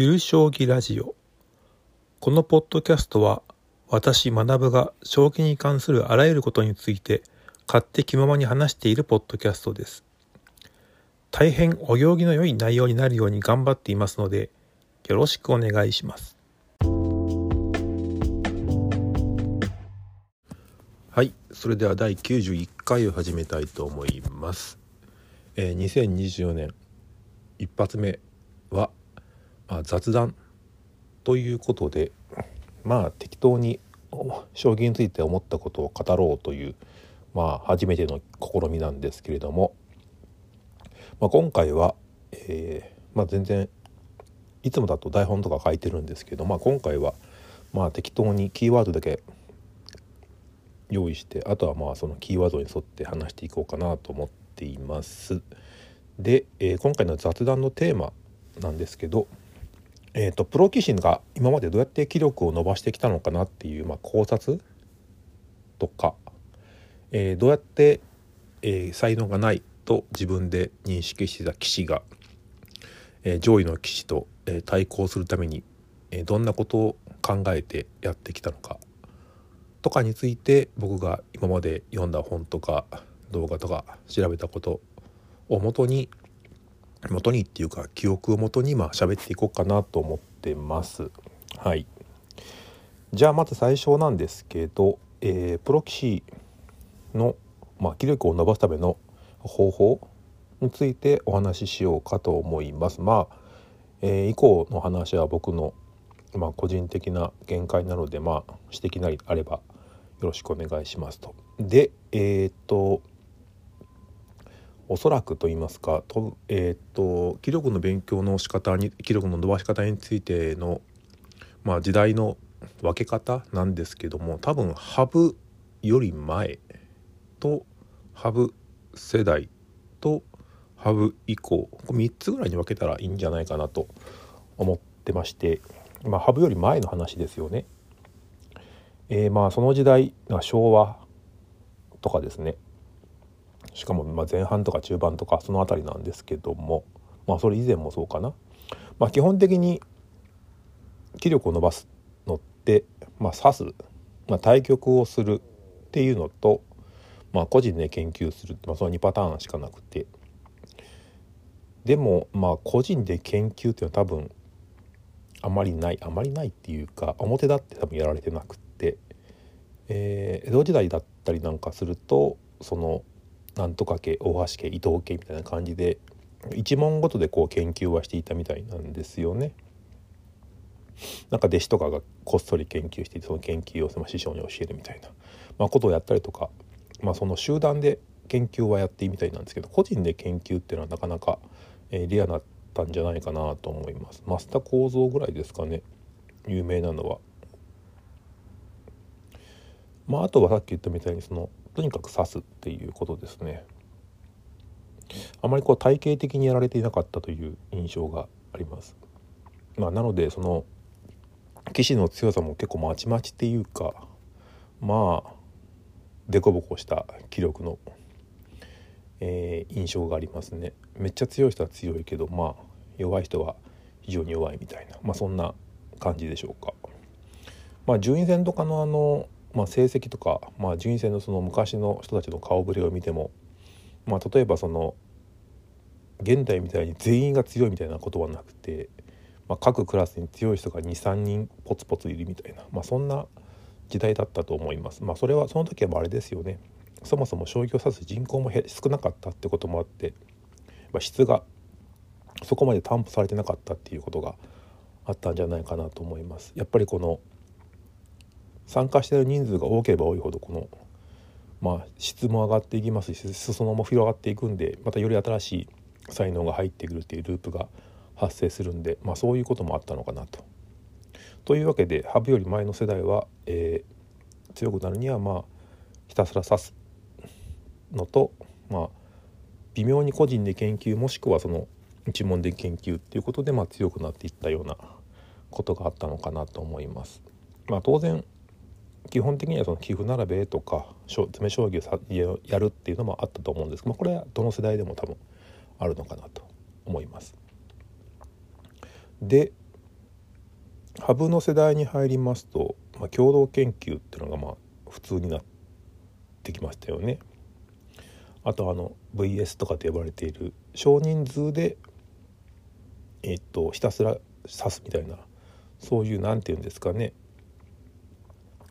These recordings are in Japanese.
ゆる将棋ラジオ。このポッドキャストは私学が将棋に関するあらゆることについて勝手気ままに話しているポッドキャストです。大変お行儀の良い内容になるように頑張っていますのでよろしくお願いします。はいそれでは第91回を始めたいと思います、えー、2024年一発目は、まあ、雑談ということでまあ適当に将棋について思ったことを語ろうというまあ初めての試みなんですけれども、まあ、今回は、えー、まあ、全然いつもだと台本とか書いてるんですけど、まあ、今回はまあ適当にキーワードだけ用意してあとはまあそのキーワードに沿って話していこうかなと思っています。で、えー、今回の雑談のテーマなんですけど、えーと、プロ棋士が今までどうやって気力を伸ばしてきたのかなっていう、まあ、考察とか、えー、どうやって、えー、才能がないと自分で認識してた棋士が、えー、上位の棋士と、え対抗するために、えどんなことを考えてやってきたのかとかについて僕が今まで読んだ本とか動画とか調べたことをもとに元にっていうか記憶をもとにまあ喋っていこうかなと思ってます。はい。じゃあまず最初なんですけど、えー、プロ棋士の、まあ、気力を伸ばすための方法についてお話ししようかと思います。まあ、えー、以降の話は僕の、まあ、個人的な見解なので、まあ、指摘なりあればよろしくお願いしますと。で、えー、っとおそらくと言いますかと,、えーと、気力の勉強の仕方に気力の伸ばし方についての、まあ、時代の分け方なんですけども多分羽生より前と羽生世代と羽生以降3つぐらいに分けたらいいんじゃないかなと思ってまして、まあ、羽生より前の話ですよね。えー、まあその時代昭和とかですねしかもま前半とか中盤とかその辺りなんですけどもまあそれ以前もそうかな。まあ、基本的に気力を伸ばすのって、まあ、指す、まあ、対局をするっていうのと、まあ、個人で研究するまあ、その2パターンしかなくてでもまあ個人で研究っていうのは多分あまりないあまりないっていうか表だって多分やられてなくて、えー、江戸時代だったりなんかするとそのなんとか家大橋家伊藤家みたいな感じで一問ごとでこう研究はしていたみたいなんですよね。なんか弟子とかがこっそり研究していてその研究をその師匠に教えるみたいな、まあ、ことをやったりとか、まあ、その集団で研究はやっていいみたいなんですけど個人で研究っていうのはなかなか、えー、リアだったんじゃないかなと思います。増田幸三ぐらいですかね有名なのは。まあ、あとはさっき言ったみたいにそのとにかく刺すっていうことですね。あまりこう体系的にやられていなかったという印象があります。まあなのでその騎士の強さも結構まちまちっていうかまあ凸凹した気力の、えー、印象がありますね。めっちゃ強い人は強いけどまあ弱い人は非常に弱いみたいなまあそんな感じでしょうか。まあ順位戦とかのあのまあ、成績とか、まあ、順位戦のその昔の人たちの顔ぶれを見ても、まあ、例えばその現代みたいに全員が強いみたいなことはなくて、まあ、各クラスに強い人が23人ポツポツいるみたいな、まあ、そんな時代だったと思います。まあ、それはその時はあれですよねそもそも将棋を指す人口も少なかったってこともあって、まあ、質がそこまで担保されてなかったっていうことがあったんじゃないかなと思います。やっぱりこの参加している人数が多ければ多いほどこのまあ質も上がっていきますし裾野も広がっていくんでまたより新しい才能が入ってくるっていうループが発生するんで、まあ、そういうこともあったのかなと。というわけで羽生より前の世代は、えー、強くなるにはまあひたすら指すのとまあ微妙に個人で研究もしくはその一問で研究っていうことでまあ強くなっていったようなことがあったのかなと思います。まあ、当然基本的にはその棋譜並べとか詰将棋をやるっていうのもあったと思うんですけど、まあ、これはどの世代でも多分あるのかなと思います。で羽生の世代に入りますと、まあ、共同研究っていうのがまあ普通になってきましたよね。あとあの VS とかと呼ばれている少人数でえっとひたすら指すみたいなそういう何て言うんですかね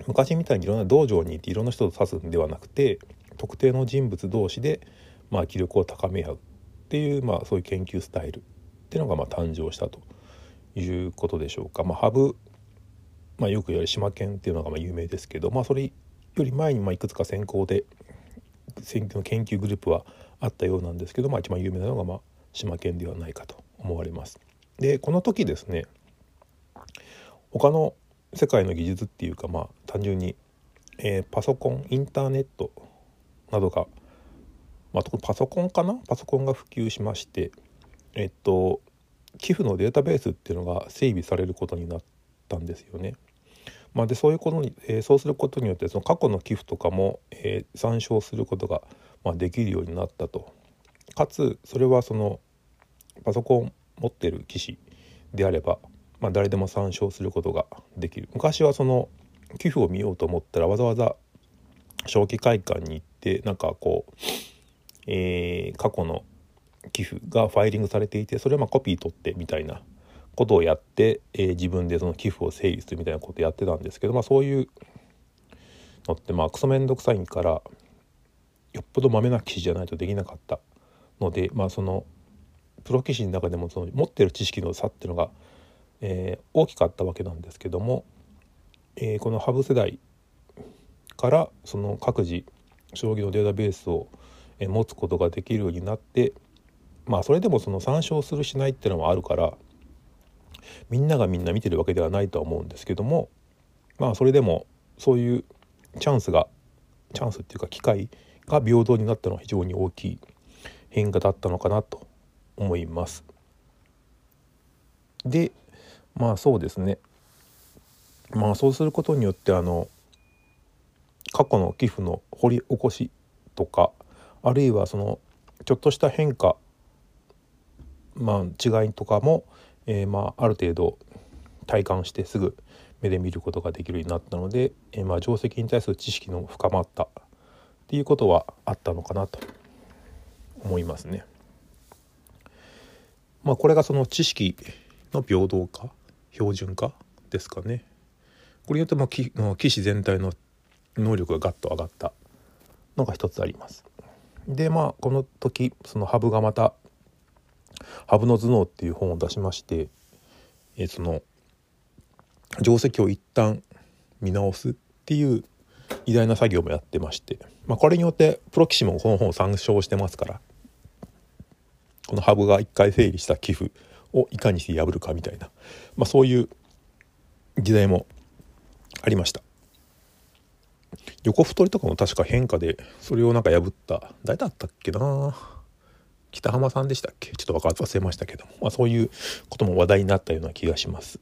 昔みたいにいろんな道場にいていろんな人と指すんではなくて特定の人物同士でまあ気力を高め合うっていうまあそういう研究スタイルっていうのがまあ誕生したということでしょうか。まあ、ハブ、まあ、よく言われる島県っていうのがまあ有名ですけど、まあ、それより前にまあいくつか先行で選挙の研究グループはあったようなんですけど、まあ、一番有名なのがまあ島県ではないかと思われます。でこの時ですね他の世界の技術っていうかまあ単純に、えー、パソコンインターネットなどが、まあ、パソコンかな？パソコンが普及しましてえっと寄付のデータベースっていうのが整備されることになったんですよね。まあ、でそういうことに、えー、そうすることによってその過去の寄付とかも、えー、参照することが、まあ、できるようになったと。かつそれはそのパソコン持ってる機種であれば、まあ、誰でも参照することができる。昔はその寄付を見ようと思ったらわざわざ正気会館に行ってなんかこう、えー、過去の寄付がファイリングされていてそれをまあコピー取ってみたいなことをやって、えー、自分でその寄付を整理するみたいなことをやってたんですけど、まあ、そういうのってまあクソめんどくさいからよっぽどまめな記事じゃないとできなかったので、まあ、そのプロ棋士の中でもその持ってる知識の差っていうのが、えー、大きかったわけなんですけども、えー、この羽生世代からその各自将棋のデータベースを持つことができるようになってまあそれでもその参照するしないっていうのはあるからみんながみんな見てるわけではないとは思うんですけどもまあそれでもそういうチャンスがチャンスっていうか機会が平等になったのは非常に大きい変化だったのかなと思います。でまあそうですねまあそうすることによってあの過去の寄付の掘り起こしとかあるいはそのちょっとした変化まあ、違いとかも、えー、まあ、ある程度体感してすぐ目で見ることができるようになったので、えー、まあ、定石に対する知識の深まったっていうことはあったのかなと思いますね。まあ、これがその知識の平等化標準化ですかね。これによってまあ棋士全体の能力がガッと上がったのが一つあります。でまあこの時その羽生がまたハブの頭脳っていう本を出しまして、え、その定石を一旦見直すっていう偉大な作業もやってまして、まあ、これによってプロ棋士もこの本を参照してますからこのハブが一回整理した寄付をいかにして破るかみたいな、まあ、そういう時代もありました。横太りとかも確か変化でそれをなんか破った誰だったっけな北浜さんでしたっけ？ちょっと分か忘れましたけども、まあ、そういうことも話題になったような気がします。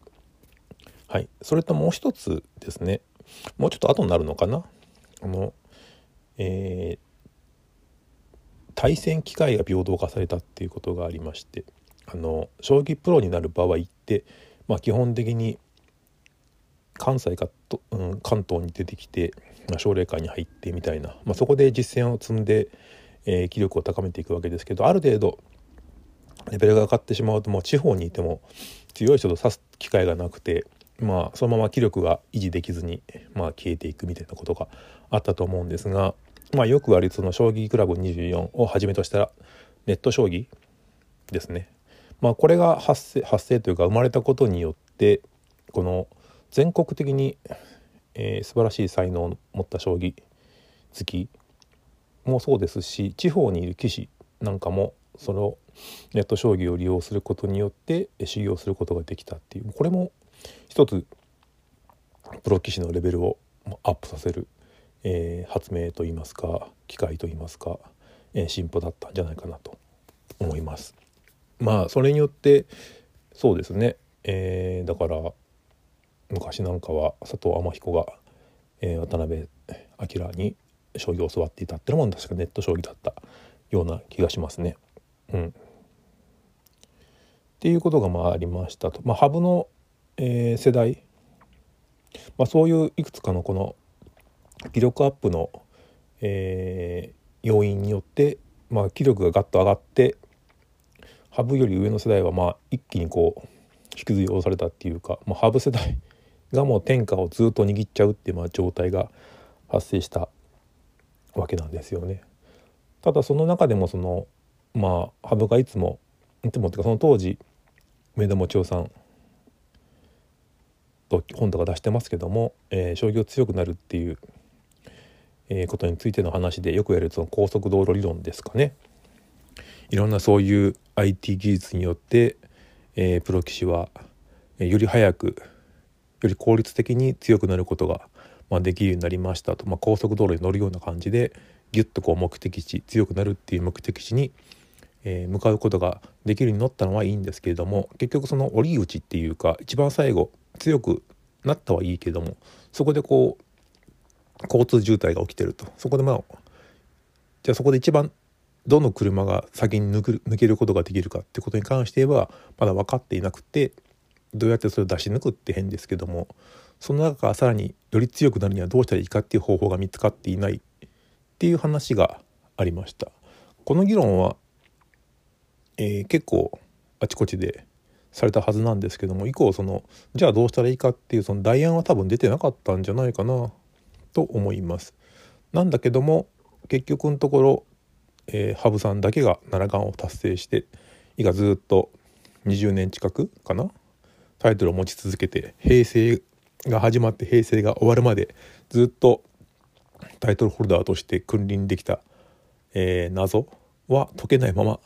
はい、それともう一つですね。もうちょっと後になるのかな。あの、えー、対戦機会が平等化されたっていうことがありまして。あの将棋プロになる場合って、まあ、基本的に関西かと、うん、関東に出てきて、まあ、奨励会に入ってみたいな、まあ、そこで実践を積んでえー、気力を高めていくわけですけどある程度レベルが上がってしまうともう地方にいても強い人と指す機会がなくてまあそのまま気力が維持できずに、まあ、消えていくみたいなことがあったと思うんですが、まあ、よくありその将棋クラブ24をはじめとしたらネット将棋ですね。まあ、これが発生発生というか生まれたことによってこの全国的に、えー、素晴らしい才能を持った将棋好きもそうですし地方にいる棋士なんかもそのネット将棋を利用することによって修行することができたっていうこれも一つプロ棋士のレベルをアップさせる、えー、発明といいますか機械といいますか、えー、進歩だったんじゃないかなと思います。まあそれによってそうですね、えー、だから昔なんかは佐藤天彦が、えー、渡辺明に将棋を教わっていたってのも確かネット将棋だったような気がしますね。うん、っていうことがまあありましたと。まあ、羽生のえー、世代、まあ、そういういくつかのこの気力アップの、えー、要因によって、まあ、気力がガッと上がってハブより上の世代はまあ一気にこう引きずり下ろされたっていうか、まあ、ハブ世代がもう天下をずっと握っちゃうっていうまあ状態が発生したわけなんですよね。ただその中でもそのまあ羽生がいつもいつもっていうかその当時梅田もちおさんと本とか出してますけども、えー、将棋を強くなるっていう、えー、ことについての話でよくやるその高速道路理論ですかね。いろんなそういう IT 技術によって、えー、プロ棋士はより早くより効率的に強くなることが、まあ、できるようになりましたと、まあ、高速道路に乗るような感じでギュッとこう目的地強くなるっていう目的地に、えー、向かうことができるようになったのはいいんですけれども結局その折り口っていうか一番最後強くなったはいいけどもそこでこう交通渋滞が起きてると。そこでまあじゃあそこで一番どの車が先に抜けることができるかってことに関してはまだ分かっていなくてどうやってそれを出し抜くって変ですけどもその中からさらにより強くなるにはどうしたらいいかっていう方法が見つかっていないっていう話がありました。この議論は、えー、結構あちこちでされたはずなんですけども以降そのじゃあどうしたらいいかっていうその代案は多分出てなかったんじゃないかなと思います。なんだけども結局のところ、えー、羽生さんだけが七冠を達成して以下ずっと20年近くかなタイトルを持ち続けて平成が始まって平成が終わるまでずっとタイトルホルダーとして君臨できた、えー、謎は解けないまま、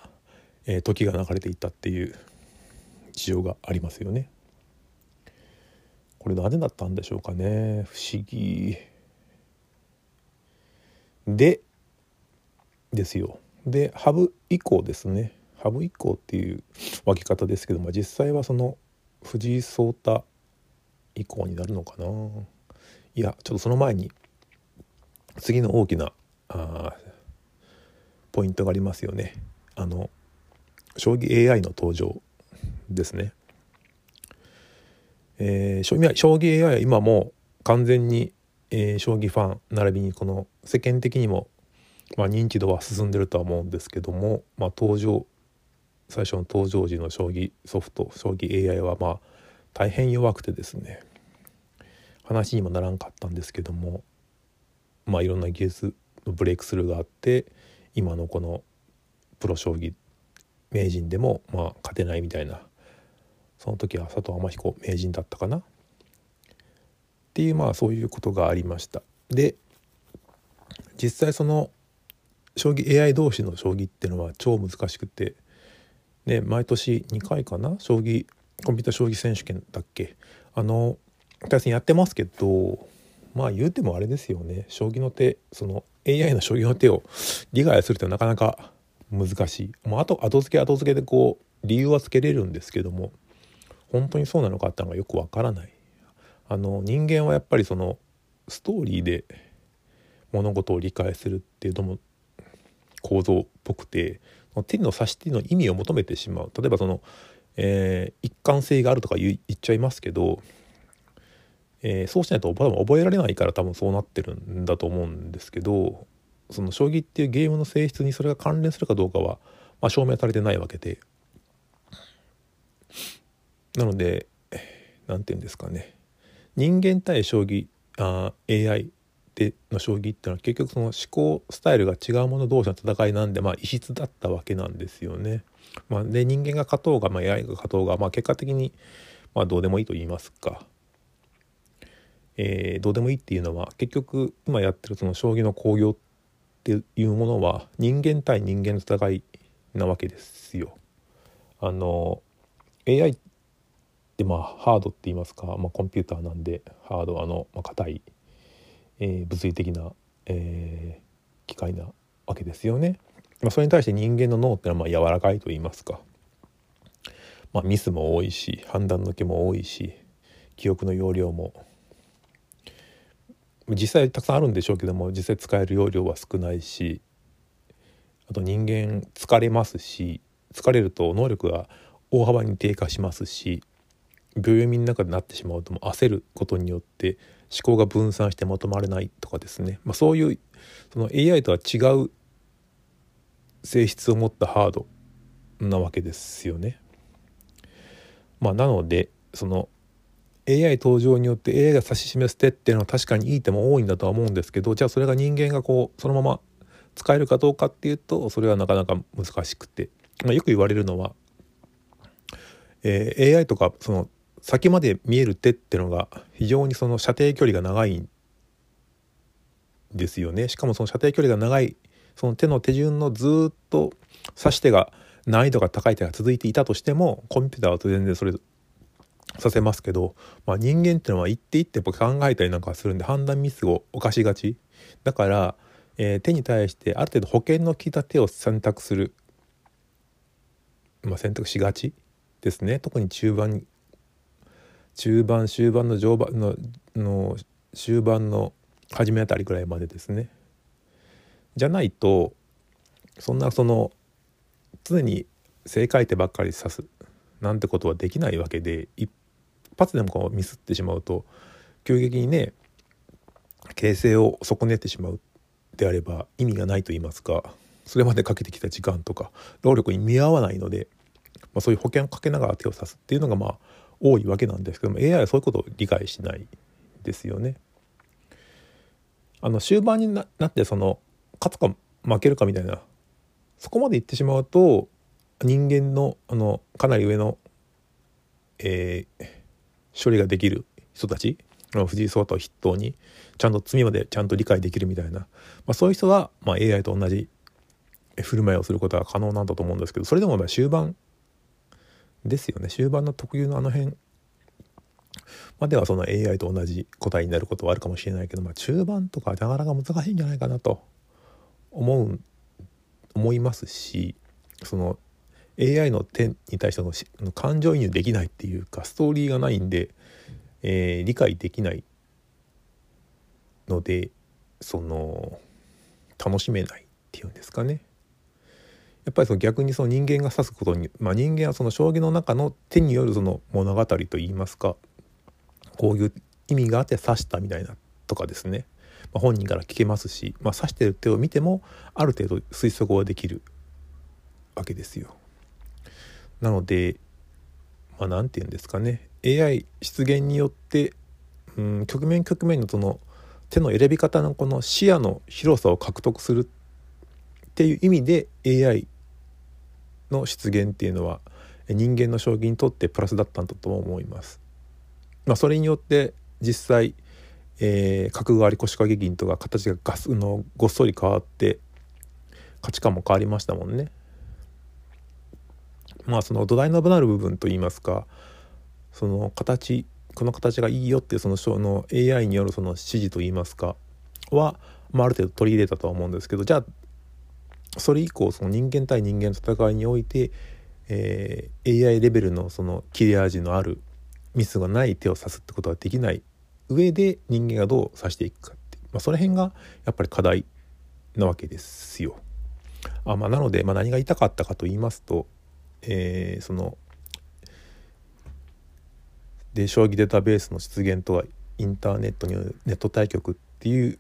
えー、時が流れていったっていう事情がありますよね。これなぜだったんでしょうかね不思議。でですよ。でハブ以降ですねハブ以降っていう分け方ですけども実際はその藤井聡太以降になるのかないやちょっとその前に次の大きなあポイントがありますよねあの将棋 AI の登場ですね。えー、将棋 AI は今も完全に、えー、将棋ファン並びにこの世間的にも、まあ、認知度は進んでるとは思うんですけども、まあ、登場最初の登場時の将棋ソフト将棋 AI はまあ大変弱くてですね話にもならんかったんですけどもまあいろんな技術のブレイクスルーがあって今のこのプロ将棋名人でもまあ勝てないみたいなその時は佐藤天彦名人だったかなっていうまあそういうことがありました。で実際その将棋 AI 同士の将棋っていうのは超難しくてね毎年2回かな？将棋コンピュータ将棋選手権だっけ？あの対戦やってますけどまあ言うてもあれですよね。将棋の手その AI の将棋の手を理解するってなかなか難しい、まあ、あと後付け後付けでこう理由はつけれるんですけども本当にそうなのかってのがよくわからない。あの人間はやっぱりそのストーリーで物事を理解するっていうのも構造っぽくて手の指し手の意味を求めてしまう。例えばその、えー、一貫性があるとか言っちゃいますけどえー、そうしないと多分覚えられないから多分そうなってるんだと思うんですけどその将棋っていうゲームの性質にそれが関連するかどうかは、まあ、証明されてないわけで。なので何て言うんですかね。人間対将棋あ AI での将棋っていうのは結局その思考スタイルが違うもの同士の戦いなんでまあ異質だったわけなんですよね。まあ、で人間が勝とうが、まあ、AI が勝とうが、まあ、結果的に、まあ、どうでもいいと言いますか。えー、どうでもいいっていうのは結局今やってるその将棋の興行っていうものは人間対人間の戦いなわけですよ。あの AI ってまあハードって言いますか、まあ、コンピューターなんでハードあの、まあ、硬い、えー、物理的な、えー、機械なわけですよね。まあ、それに対して人間の脳ってのはまあ柔らかいと言いますか、まあ、ミスも多いし判断の毛も多いし記憶の容量も実際たくさんあるんでしょうけども実際使える容量は少ないしあと人間疲れますし疲れると能力が大幅に低下しますし秒読みの中でなってしまうとも焦ることによって思考が分散してまとまれないとかですね、まあ、そういうその AI とは違う性質を持ったハードなわけですよね。まあ、なのでその AI 登場によって AI が指し示す手っていうのは確かにいい手も多いんだとは思うんですけどじゃあそれが人間がこうそのまま使えるかどうかっていうとそれはなかなか難しくて、まあ、よく言われるのは、えー、AI とかその先まで見える手ってのが非常にその射程距離が長いんですよね。しかもその射程距離が長いその手の手順のずっと指し手が難易度が高い手が続いていたとしてもコンピューターは全然それさせますけど、まあ、人間っていうのは一手一手考えたりなんかするんで判断ミスを犯しがち。だから、えー、手に対してある程度保険の効いた手を選択する、まあ、選択しがちですね。特に中盤中盤終盤の上盤のの終盤の初めあたりぐらいまでですね。じゃないとそんなその常に正解手ばっかり指すなんてことはできないわけで一発でもこうミスってしまうと急激にね形勢を損ねてしまうであれば意味がないと言いますかそれまでかけてきた時間とか労力に見合わないので、まあ、そういう保険をかけながら手を指すっていうのがまあ多いわけなんですけども AI はそういうことを理解しないですよね。あの終盤になってその勝つか負けるかみたいなそこまでいってしまうと人間のあのかなり上の、えー、処理ができる人たち藤井聡太を筆頭にちゃんと罪までちゃんと理解できるみたいな、まあ、そういう人は、まあ、AI と同じ振る舞いをすることは可能なんだと思うんですけどそれでもまあ終盤ですよね終盤の特有のあの辺まではその AI と同じ答えになることはあるかもしれないけど、まあ、中盤とかなかなか難しいんじゃないかなと思う思いますしその AI の点に対しての感情移入できないっていうかストーリーがないんで、えー、理解できないのでその楽しめないっていうんですかね。やっぱりその逆にその人間が指すことに、まあ、人間はその将棋の中の手によるその物語といいますかこういう意味があって指したみたいなとかですね、まあ、本人から聞けますし、まあ、指してる手を見てもある程度推測はできるわけですよ。なのでまあ何て言うんですかね AI 出現によってうん局面局面のその手の選び方のこの視野の広さを獲得するっていう意味で AI の出現っていうのは人間の将棋にとってプラスだったんだと思います。まあ、それによって実際、えー、角換わり腰掛け銀とか形がガスのごっそり変わって価値観も変わりましたもんね。まあその土台のなる部分といいますかその形この形がいいよっていうそのの AI によるその指示といいますかは、まあ、ある程度取り入れたとは思うんですけどじゃあそれ以降その人間対人間の戦いにおいて、えー、AI レベルのその切れ味のあるミスがない手を指すってことができない上で人間がどう指していくかって、まあ、その辺がやっぱり課題なわけですよ。あまあ、なので、まあ、何が言いたかったかと言いますとえー、そので将棋データベースの出現とはインターネットによるネット対局っていう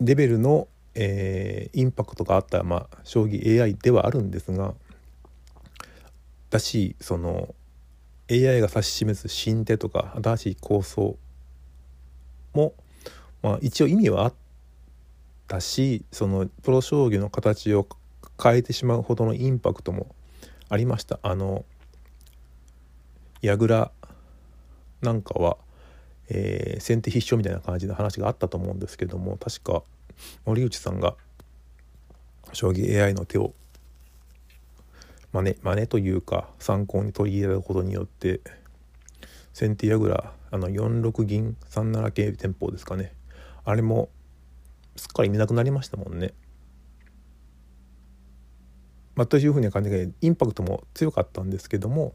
レベルの、えー、インパクトがあった、まあ、将棋 AI ではあるんですがだしその AI が指し示す新手とか新しい構想も、まあ、一応意味はあったしそのプロ将棋の形を変えてしまうほどのインパクトもありました。あの櫓なんかは、えー、先手必勝みたいな感じの話があったと思うんですけども確か森内さんが将棋 AI の手を真似真似というか参考に取り入れたことによって先手櫓あの4六銀3七桂戦法ですかねあれもすっかり見なくなりましたもんね。まあ、というふうな感じでインパクトも強かったんですけども、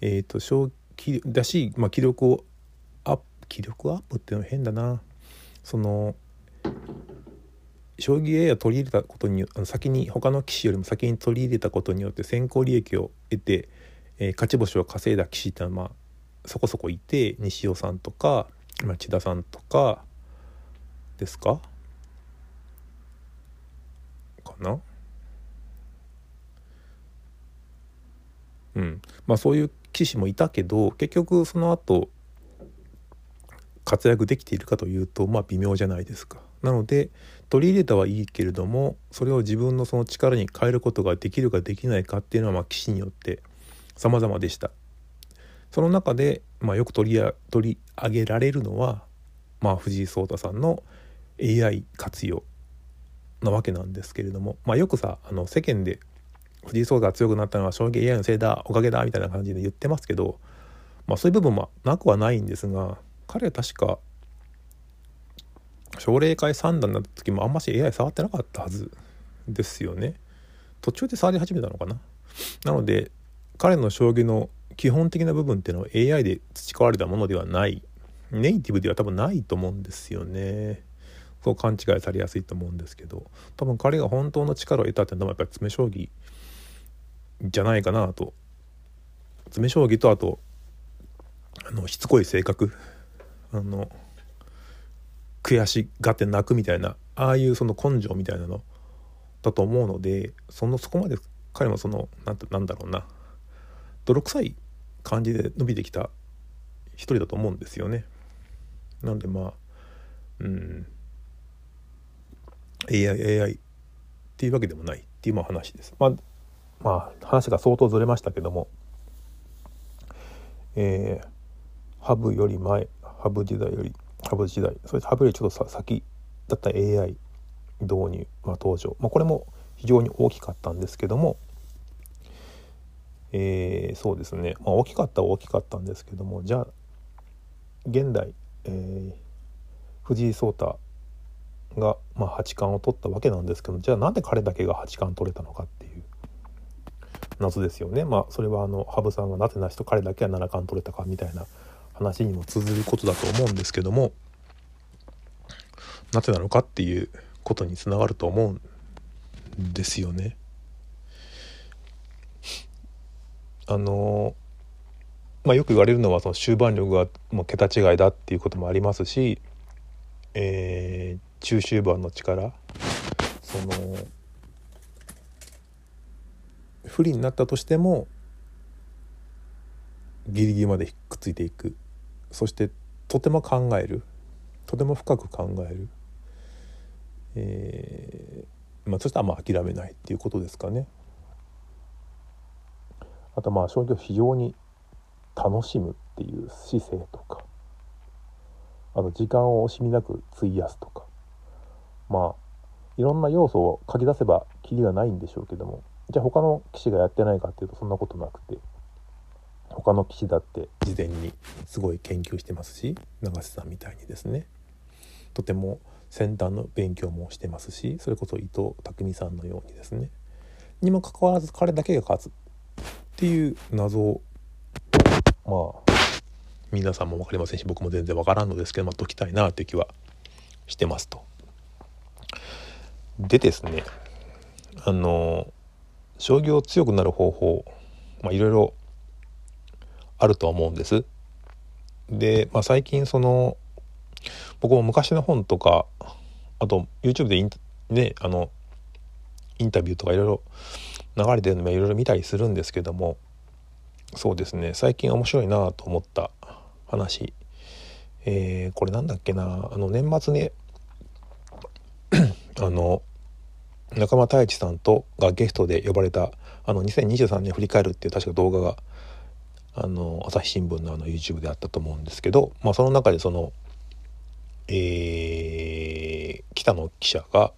えーと、小気だし、まあ、気力をアップ気力アップっていうのは変だなその将棋 AI を取り入れたことに先に他の棋士よりも先に取り入れたことによって先行利益を得て、えー、勝ち星を稼いだ棋士ってのはまあそこそこいて西尾さんとか、まあ、千田さんとかですか？かな？うん。まあそういう棋士もいたけど結局その後活躍できているかというとまあ微妙じゃないですか。なので取り入れたはいいけれどもそれを自分のその力に変えることができるかできないかっていうのはまあ棋士によって様々でした。その中で、まあ、よく取り取り上げられるのは、まあ、藤井聡太さんの AI 活用なわけなんですけれども、まあ、よくさあの世間で藤井聡太が強くなったのは将棋 AI のせいだおかげだみたいな感じで言ってますけど、まあ、そういう部分もなくはないんですが彼は確か奨励会三段になった時もあんまし AI 触ってなかったはずですよね。途中で触り始めたのかな。なので彼の将棋の基本的な部分っていうのは AI で培われたものではない。ネイティブでは多分ないと思うんですよね。そう勘違いされやすいと思うんですけど。多分彼が本当の力を得たっていうのはやっぱり詰将棋じゃないかなと。詰将棋とあとあのしつこい性格。あの悔しがって泣くみたいなああいうその根性みたいなのだと思うのでそのそこまで彼もそのなんてなんだろうな泥臭い感じで伸びてきた一人だと思うんですよね。なんでまあうん AI AI っていうわけでもないっていうまあ話です。まあまあ話が相当ずれましたけどもえー、ハブより前ハブ時代よりハブ時代それハブよりちょっと先だった AI 導入、まあ、登場、まあ、これも非常に大きかったんですけどもえー、そうですね、まあ、大きかったは大きかったんですけどもじゃあ現代、えー、藤井聡太が、まあ、八冠を取ったわけなんですけどじゃあなんで彼だけが八冠取れたのかっていう謎ですよね。まあそれはあの羽生さんがなぜなしと彼だけは七冠取れたかみたいな話にも通ずることだと思うんですけどもなぜなのかっていうことにつながると思うんですよね。あのまあ、よく言われるのはその終盤力がもう桁違いだっていうこともありますし、えー、中終盤の力その不利になったとしてもギリギリまでくっついていくそしてとても考えるとても深く考える、えーまあ、そしたらま諦めないっていうことですかね。あとまあ将棋を非常に楽しむっていう姿勢とかあと時間を惜しみなく費やすとかまあいろんな要素を書き出せばきりがないんでしょうけどもじゃあ他の棋士がやってないかっていうとそんなことなくて他の棋士だって事前にすごい研究してますし永瀬さんみたいにですねとても先端の勉強もしてますしそれこそ伊藤匠さんのようにですねにもかかわらず彼だけが勝つっていう謎をまあ皆さんも分かりませんし僕も全然分からんのですけど、まあ、解きたいなという気はしてますと。でですねあの将棋を強くなる方法いろいろあると思うんです。で、まあ、最近その僕も昔の本とかあと YouTube でイン,、ね、あのインタビューとかいろいろ流れてるのもいろいろ見たりするんですけどもそうですね最近面白いなと思った話えー、これなんだっけなあの年末にあの中間太一さんとがゲストで呼ばれたあの2023年振り返るっていう確か動画があの朝日新聞のあの YouTube であったと思うんですけど、まあ、その中でその、えー、北野記者が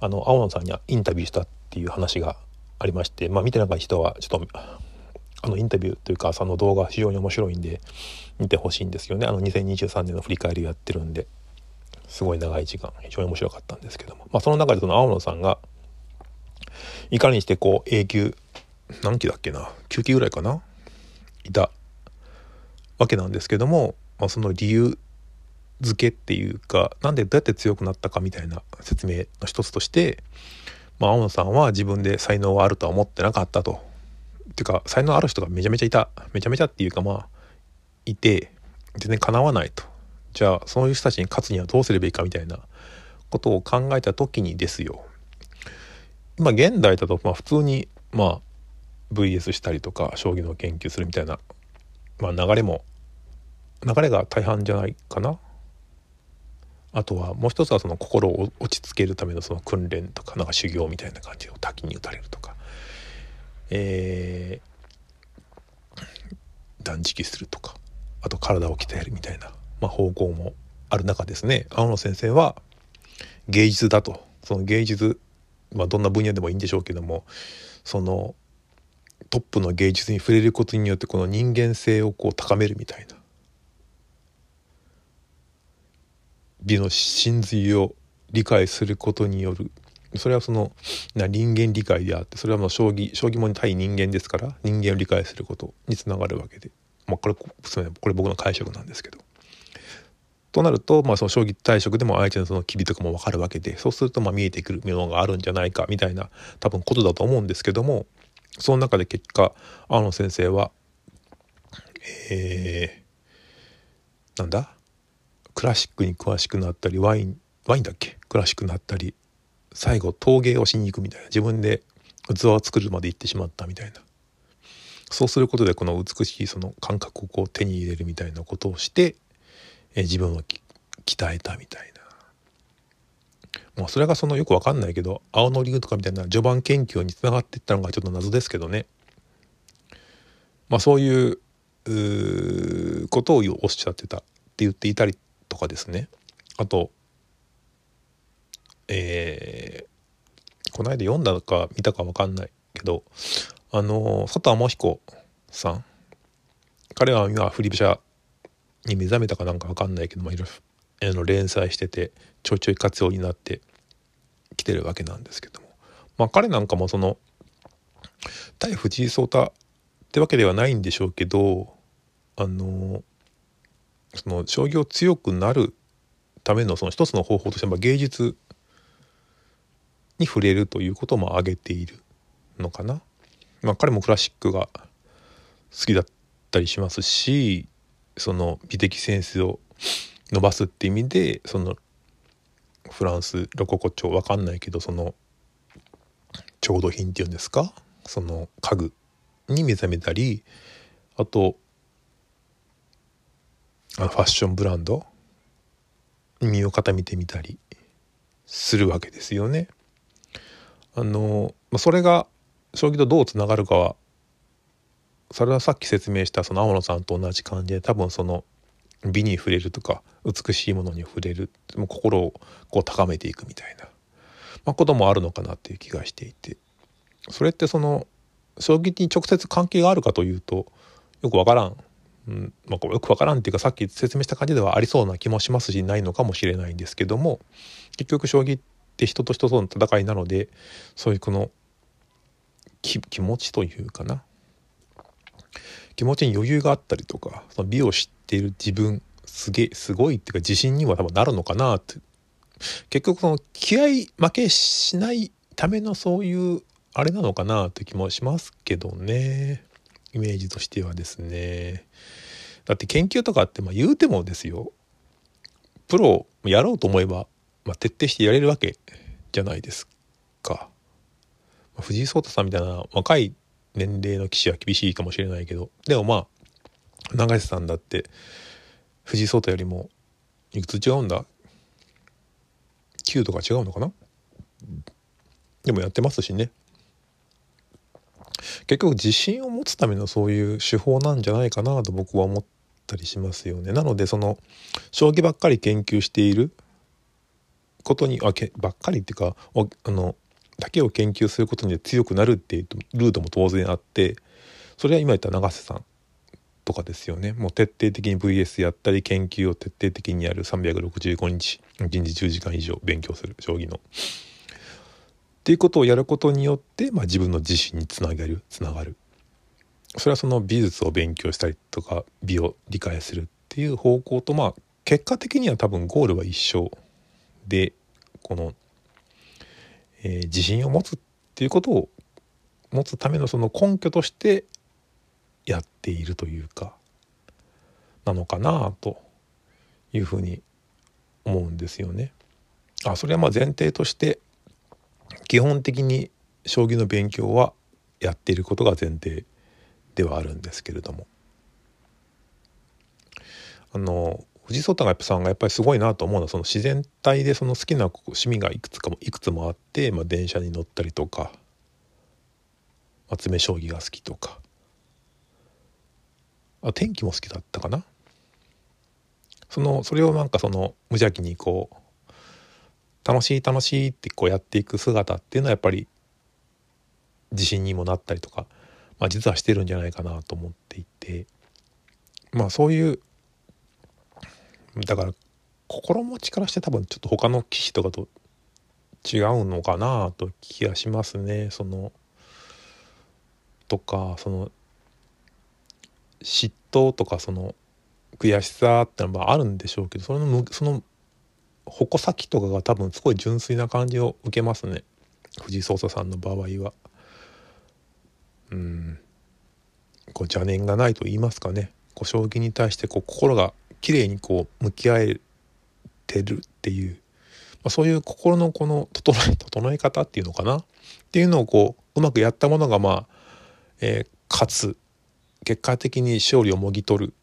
あの青野さんにインタビューしたっていう話がありまして、まあ、見てない人はちょっとあのインタビューというかその動画非常に面白いんで見てほしいんですよね。あの2023年の振り返りをやってるんですごい長い時間非常に面白かったんですけども、まあ、その中でその青野さんがいかにしてこう永久何期だっけな？9期ぐらいかな？いたわけなんですけども、まあ、その理由付けっていうかなんでどうやって強くなったかみたいな説明の一つとして、まあ、青野さんは自分で才能はあるとは思ってなかったと。っていうか才能ある人がめちゃめちゃいた。めちゃめちゃっていうかまあいて全然かなわないと。じゃあそういう人たちに勝つにはどうすればいいかみたいなことを考えた時にですよ。今現代だとまあ普通にまあ VS したりとか将棋の研究するみたいな、まあ、流れも流れが大半じゃないかな。あとはもう一つはその心を落ち着けるためのその訓練とかなんか修行みたいな感じを滝に打たれるとか、えー、断食するとか。あと体を鍛えるみたいな、まあ、方向もある中ですね。青野先生は芸術だと。その芸術、まあ、どんな分野でもいいんでしょうけどもそのトップの芸術に触れることによってこの人間性をこう高めるみたいな。美の真髄を理解することによる。それはそのな人間理解であってそれはもう将棋将棋も対人間ですから人間を理解することにつながるわけで、まあ、これこれ僕の解釈なんですけど。となると、まあ、その将棋対局でも相手のその機微とかも分かるわけでそうするとまあ見えてくるものがあるんじゃないかみたいな多分ことだと思うんですけどもその中で結果青野先生はえー、なんだ？クラシックに詳しくなったりワインワインだっけ？クラシックなったり最後陶芸をしに行くみたいな。自分で器を作るまで行ってしまったみたいな。そうすることでこの美しいその感覚をこう手に入れるみたいなことをして、え自分を鍛えたみたいな。まあそれがそのよくわかんないけど青の竜とかみたいな序盤研究につながっていったのがちょっと謎ですけどね。まあそういうことをおっしゃってたって言っていたりとかですね。あとえー、この間読んだか見たか分かんないけどあの佐藤天彦さん。彼は今振り飛車に目覚めたかなんか分かんないけどもいろいろ連載しててちょいちょい活用になってきてるわけなんですけどもまあ彼なんかもその対藤井聡太ってわけではないんでしょうけどあのその将棋を強くなるためのその一つの方法としては芸術に触れるということも挙げているのかな。まあ、彼もクラシックが好きだったりしますしその美的センスを伸ばすって意味でそのフランスロココ調わかんないけどその調度品っていうんですか？その家具に目覚めたりあとあのファッションブランド身を固めてみたりするわけですよね。あのそれが将棋とどうつながるかはそれはさっき説明したその青野さんと同じ感じで多分その美に触れるとか美しいものに触れるもう心をこう高めていくみたいな、まあ、こともあるのかなっていう気がしていて。それってその将棋に直接関係があるかというとよくわからん、うんまあ、よくわからんっていうかさっき説明した感じではありそうな気もしますしないのかもしれないんですけども結局将棋って人と人との戦いなのでそういうこの気持ちというかな。気持ちに余裕があったりとかその美を知っている自分すげえすごいっていうか自信には多分なるのかなって。結局その気合負けしないためのそういうあれなのかなって気もしますけどね。イメージとしてはですね。だって研究とかってまあ言うてもですよ。プロやろうと思えばまあ、徹底してやれるわけじゃないですか。藤井聡太さんみたいな若い年齢の棋士は厳しいかもしれないけど。でもまあ永瀬さんだって藤井聡太よりもいくつ違うんだ？9とか違うのかな？でもやってますしね。結局自信を持つためのそういう手法なんじゃないかなと僕は思ったりしますよね。なのでその将棋ばっかり研究していることにあけばっかりっていうかあのだけを研究することに強くなるっていうルートも当然あってそれは今言った永瀬さんとかですよね。もう徹底的に VS やったり研究を徹底的にやる。365日1日10時間以上勉強する将棋の。っていうことをやることによって、まあ、自分の自信につなげるつながる。それはその美術を勉強したりとか美を理解するっていう方向とまあ結果的には多分ゴールは一緒でこの、えー、自信を持つっていうことを持つためのその根拠としてやっているというかなのかなというふうに思うんですよね。あそれはまあ前提として基本的に将棋の勉強はやっていることが前提ではあるんですけれどもあの藤井聡太さんがやっぱりすごいなと思うのはその自然体でその好きな趣味がいくつかもいくつもあって、まあ、電車に乗ったりとか、まあ、詰将棋が好きとか。あ天気も好きだったかな？そのそれをなんかその無邪気にこう楽しい楽しいってこうやっていく姿っていうのはやっぱり自信にもなったりとか、まあ、実はしてるんじゃないかなと思っていて。まあそういうだから心持ちからして多分ちょっと他の棋士とかと違うのかなと気がしますね。そのとかその嫉妬とかその悔しさってのはあるんでしょうけどそのその矛先とかが多分すごい純粋な感じを受けますね。藤井聡太さんの場合は。うん。こう邪念がないと言いますかね。こう将棋に対してこう心が綺麗にこう向き合えてるっていう、まあ、そういう心のこの整え整え方っていうのかな？っていうのをこううまくやったものがまあ、えー、勝つ結果的に勝利をもぎ取る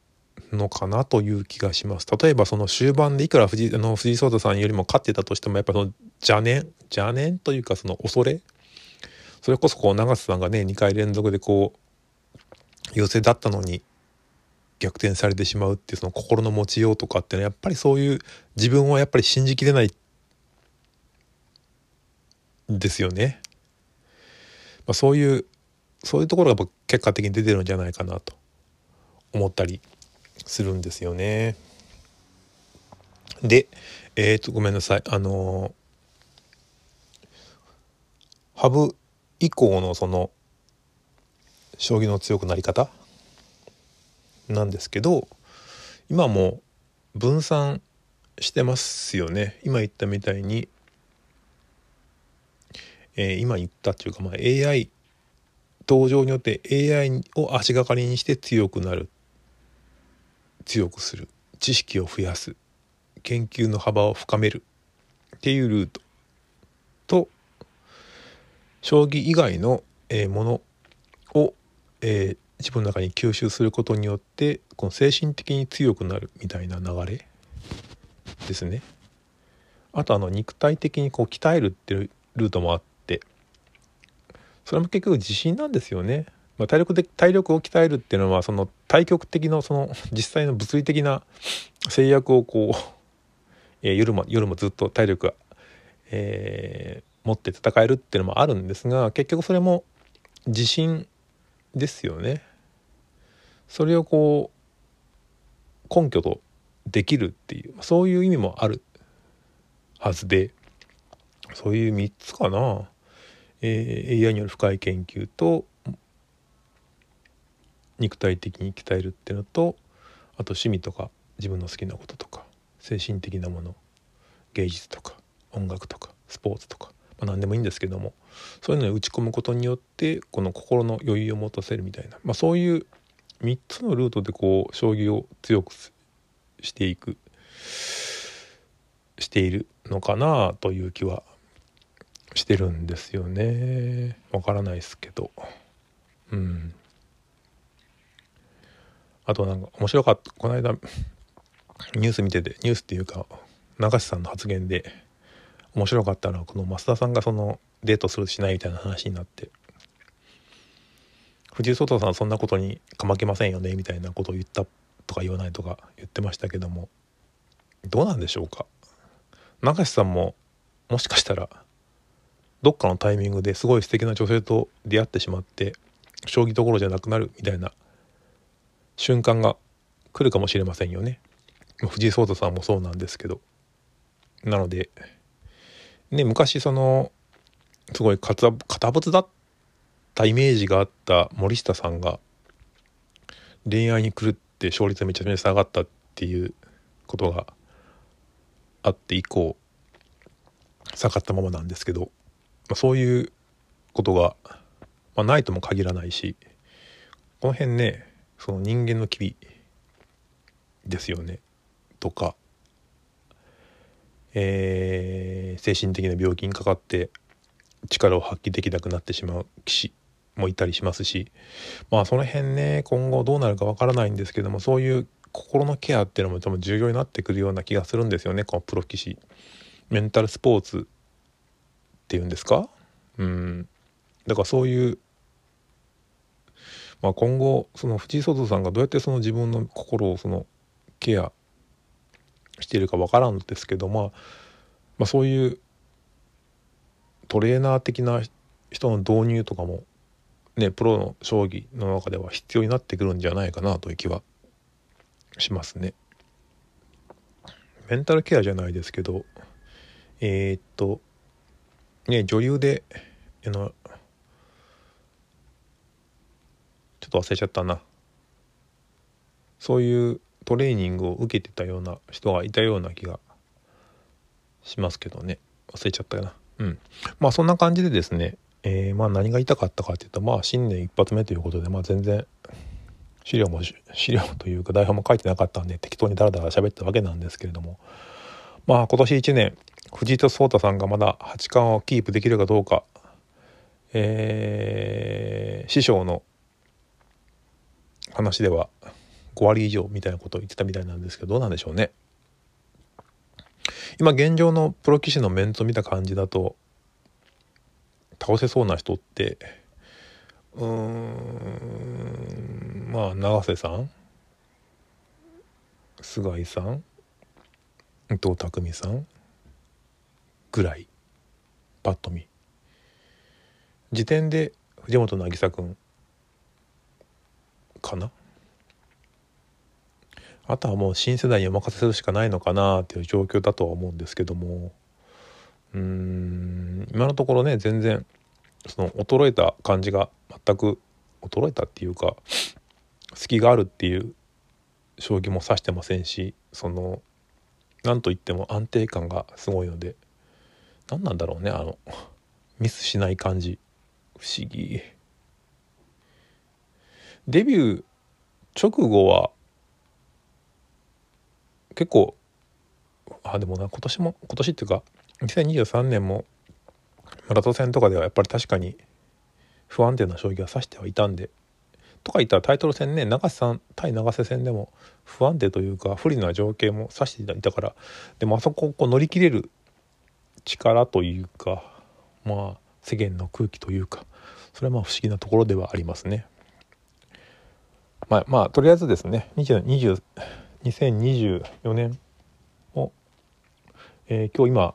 のかなという気がします。例えばその終盤でいくら藤井の藤井聡太さんよりも勝ってたとしてもやっぱその邪念？邪念というかその恐れ？それこそこう永瀬さんがね2回連続でこう陽性だったのに逆転されてしまうっていうその心の持ちようとかっていうのはやっぱりそういう自分をやっぱり信じきれないですよね。まあ、そういうそういうところが結果的に出てるんじゃないかなと思ったりするんですよね。で、えっ、ー、と、ごめんなさい。あの羽生以降のその、将棋の強くなり方なんですけど、今も分散してますよね。今言ったみたいに、えー、今言ったっていうか、まあ、AI 登場によって AI を足がかりにして強くなる。強くする。知識を増やす。研究の幅を深める。っていうルート。と将棋以外の、えー、ものを、えー、自分の中に吸収することによってこの精神的に強くなるみたいな流れですね。あとあの肉体的にこう鍛えるっていうルートもあってそれも結局自信なんですよね。まあ、体力的体力を鍛えるっていうのはその対極的のその実際の物理的な制約をこう、えー、夜も夜もずっと体力が、えー、持って戦えるっていうのもあるんですが結局それも自信ですよね。それをこう根拠とできるっていうそういう意味もあるはずでそういう3つかな、えー、AI による深い研究と肉体的に鍛えるっていうのとあと趣味とか自分の好きなこととか精神的なもの芸術とか音楽とかスポーツとか、まあ、何でもいいんですけどもそういうのに打ち込むことによってこの心の余裕を持たせるみたいな、まあ、そういう3つのルートでこう将棋を強くしていくしているのかなという気はしてるんですよね。わからないですけど。うん。あとなんか面白かったこの間ニュース見ててニュースっていうか永瀬さんの発言で面白かったのはこの増田さんがそのデートするしないみたいな話になって。藤井聡太さんそんなことにかまけませんよねみたいなことを言ったとか言わないとか言ってましたけどもどうなんでしょうか永瀬さんももしかしたらどっかのタイミングですごい素敵な女性と出会ってしまって将棋どころじゃなくなるみたいな瞬間が来るかもしれませんよね。藤井聡太さんもそうなんですけど。なので、ね、昔その、すごい堅物だったイメージがあった森下さんが、恋愛に狂って勝率がめちゃめちゃ下がったっていうことがあって以降、下がったままなんですけど、まあ、そういうことがまあ、ないとも限らないしこの辺ねその人間の機微ですよねとか、えー、精神的な病気にかかって力を発揮できなくなってしまう棋士もいたりしますしまあその辺ね今後どうなるかわからないんですけどもそういう心のケアっていうのも多分重要になってくるような気がするんですよねこのプロ棋士。メンタルスポーツっていうんですか？うん。だからそういうまあ今後その藤井聡太さんがどうやってその自分の心をそのケアしているかわからんですけど、まあ、まあそういうトレーナー的な人の導入とかもねプロの将棋の中では必要になってくるんじゃないかなという気はしますね。メンタルケアじゃないですけどえー、っとね女優であのちょっと忘れちゃったな。そういうトレーニングを受けてたような人がいたような気がしますけどね。忘れちゃったよな。うん。まあそんな感じでですねえー、まあ何が言いたかったかっていうとまあ新年一発目ということでまあ全然資料も資料というか台本も書いてなかったんで適当にダラダラ喋ったわけなんですけれどもまあ今年1年藤井聡太さんがまだ八冠をキープできるかどうかえー、師匠の話では5割以上みたいなことを言ってたみたいなんですけどどうなんでしょうね。今現状のプロ棋士のメンツを見た感じだと倒せそうな人ってうーんまあ永瀬さん菅井さん伊藤匠さんぐらいパッと見。時点で藤本渚君かな？あとはもう新世代にお任せするしかないのかなっていう状況だとは思うんですけども。うーん。今のところね全然その衰えた感じが全く衰えたっていうか隙があるっていう将棋も指してませんしその何といっても安定感がすごいので何なんだろうねあのミスしない感じ。不思議。デビュー直後は結構あでもな今年も今年っていうか2023年もマラト戦とかではやっぱり確かに不安定な将棋は指してはいたんでとか言ったらタイトル戦ね永瀬さん対永瀬戦でも不安定というか不利な情景も指していたからでもあそこをこう乗り切れる力というかまあ世間の空気というかそれはまあ不思議なところではありますね。まあ、まあ、とりあえずですね20 2024年を、えー、今日今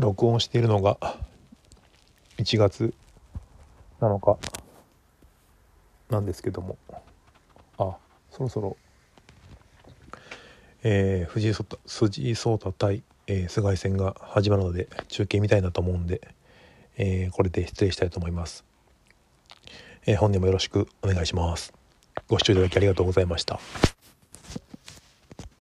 録音しているのが1月7日なんですけども。あそろそろ、えー、藤井聡太藤井聡太対、えー、菅井戦が始まるので中継みたいなと思うんで、えー、これで失礼したいと思います、え、本年もよろしくお願いします。ご視聴いただきありがとうございました。